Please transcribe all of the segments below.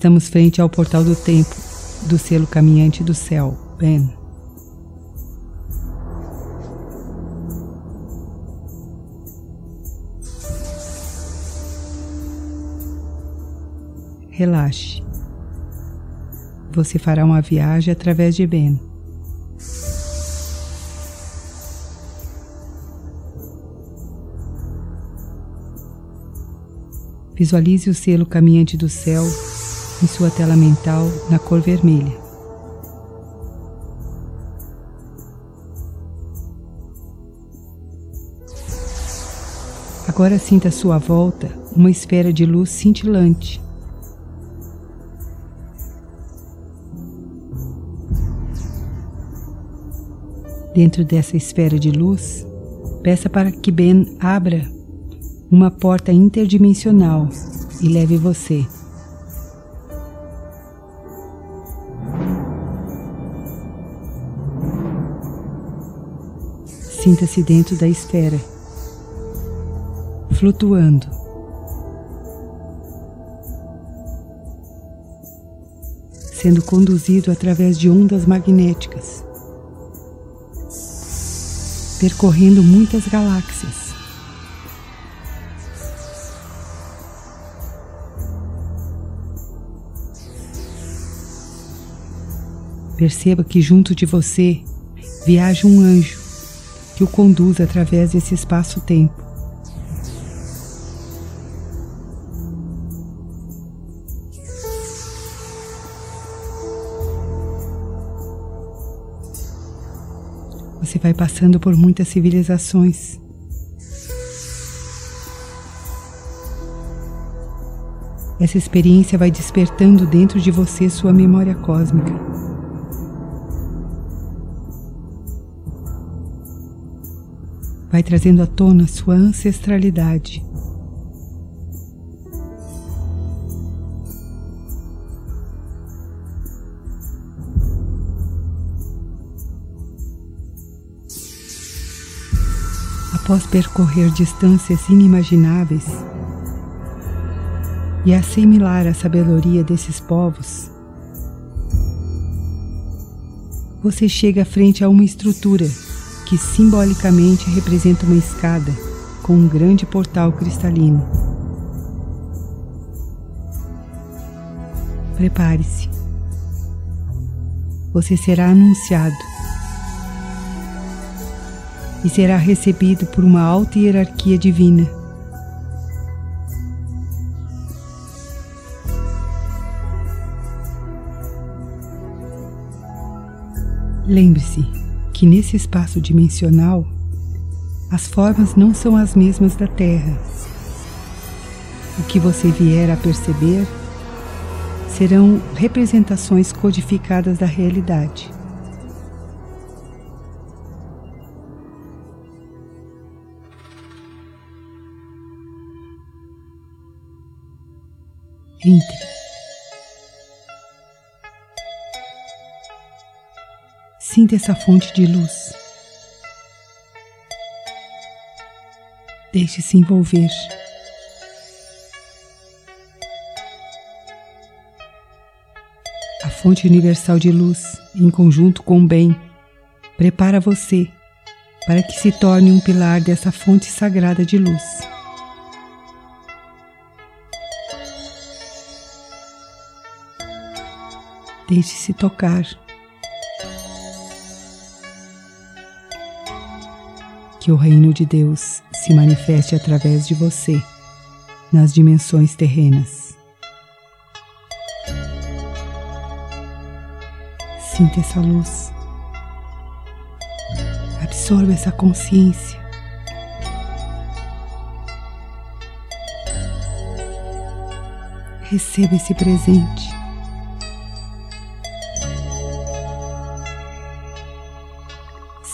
Estamos frente ao portal do tempo do selo caminhante do céu, Ben. Relaxe. Você fará uma viagem através de Ben. Visualize o selo caminhante do céu em sua tela mental na cor vermelha. Agora sinta à sua volta uma esfera de luz cintilante. Dentro dessa esfera de luz, peça para que Ben abra uma porta interdimensional e leve você. Sinta-se dentro da esfera, flutuando. Sendo conduzido através de ondas magnéticas, percorrendo muitas galáxias. Perceba que junto de você viaja um anjo que o conduz através desse espaço-tempo. Você vai passando por muitas civilizações. Essa experiência vai despertando dentro de você sua memória cósmica. Vai trazendo à tona sua ancestralidade. Após percorrer distâncias inimagináveis e assimilar a sabedoria desses povos, você chega frente a uma estrutura que simbolicamente representa uma escada com um grande portal cristalino. Prepare-se. Você será anunciado e será recebido por uma alta hierarquia divina. Lembre-se, que nesse espaço dimensional as formas não são as mesmas da Terra. O que você vier a perceber serão representações codificadas da realidade. Entre. Sinta essa fonte de luz. Deixe-se envolver. A fonte universal de luz, em conjunto com o bem, prepara você para que se torne um pilar dessa fonte sagrada de luz. Deixe-se tocar. Que o reino de Deus se manifeste através de você nas dimensões terrenas. Sinta essa luz. Absorva essa consciência. Receba esse presente.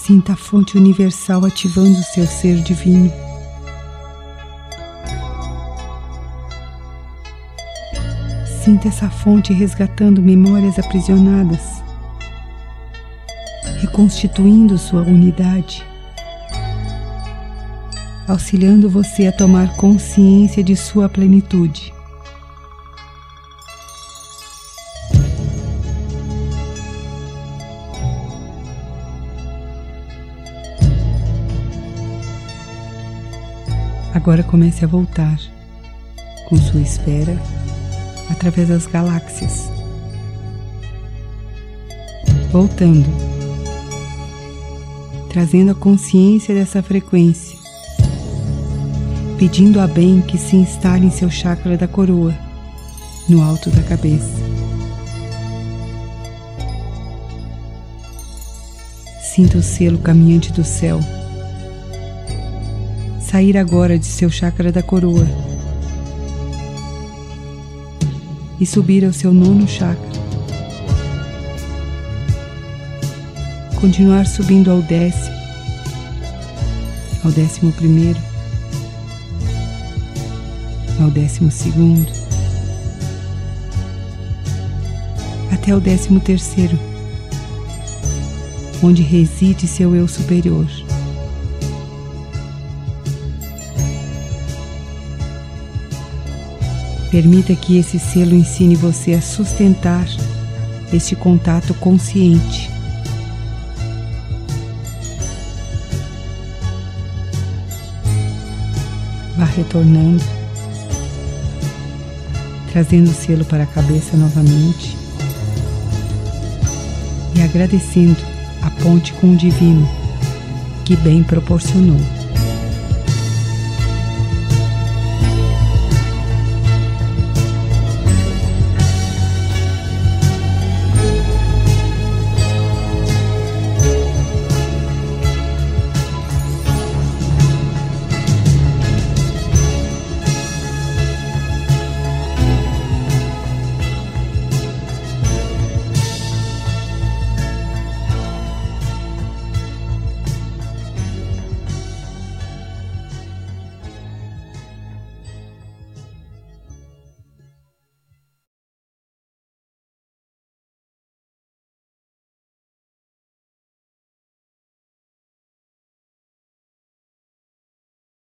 Sinta a fonte universal ativando o seu ser divino. Sinta essa fonte resgatando memórias aprisionadas, reconstituindo sua unidade, auxiliando você a tomar consciência de sua plenitude. Agora comece a voltar com sua esfera através das galáxias. Voltando, trazendo a consciência dessa frequência, pedindo a bem que se instale em seu chakra da coroa, no alto da cabeça. Sinta o selo caminhante do céu sair agora de seu chakra da coroa e subir ao seu nono chakra. Continuar subindo ao décimo, ao décimo primeiro, ao décimo segundo, até o décimo terceiro, onde reside seu eu superior. Permita que esse selo ensine você a sustentar este contato consciente. Vá retornando, trazendo o selo para a cabeça novamente e agradecendo a ponte com o Divino que bem proporcionou.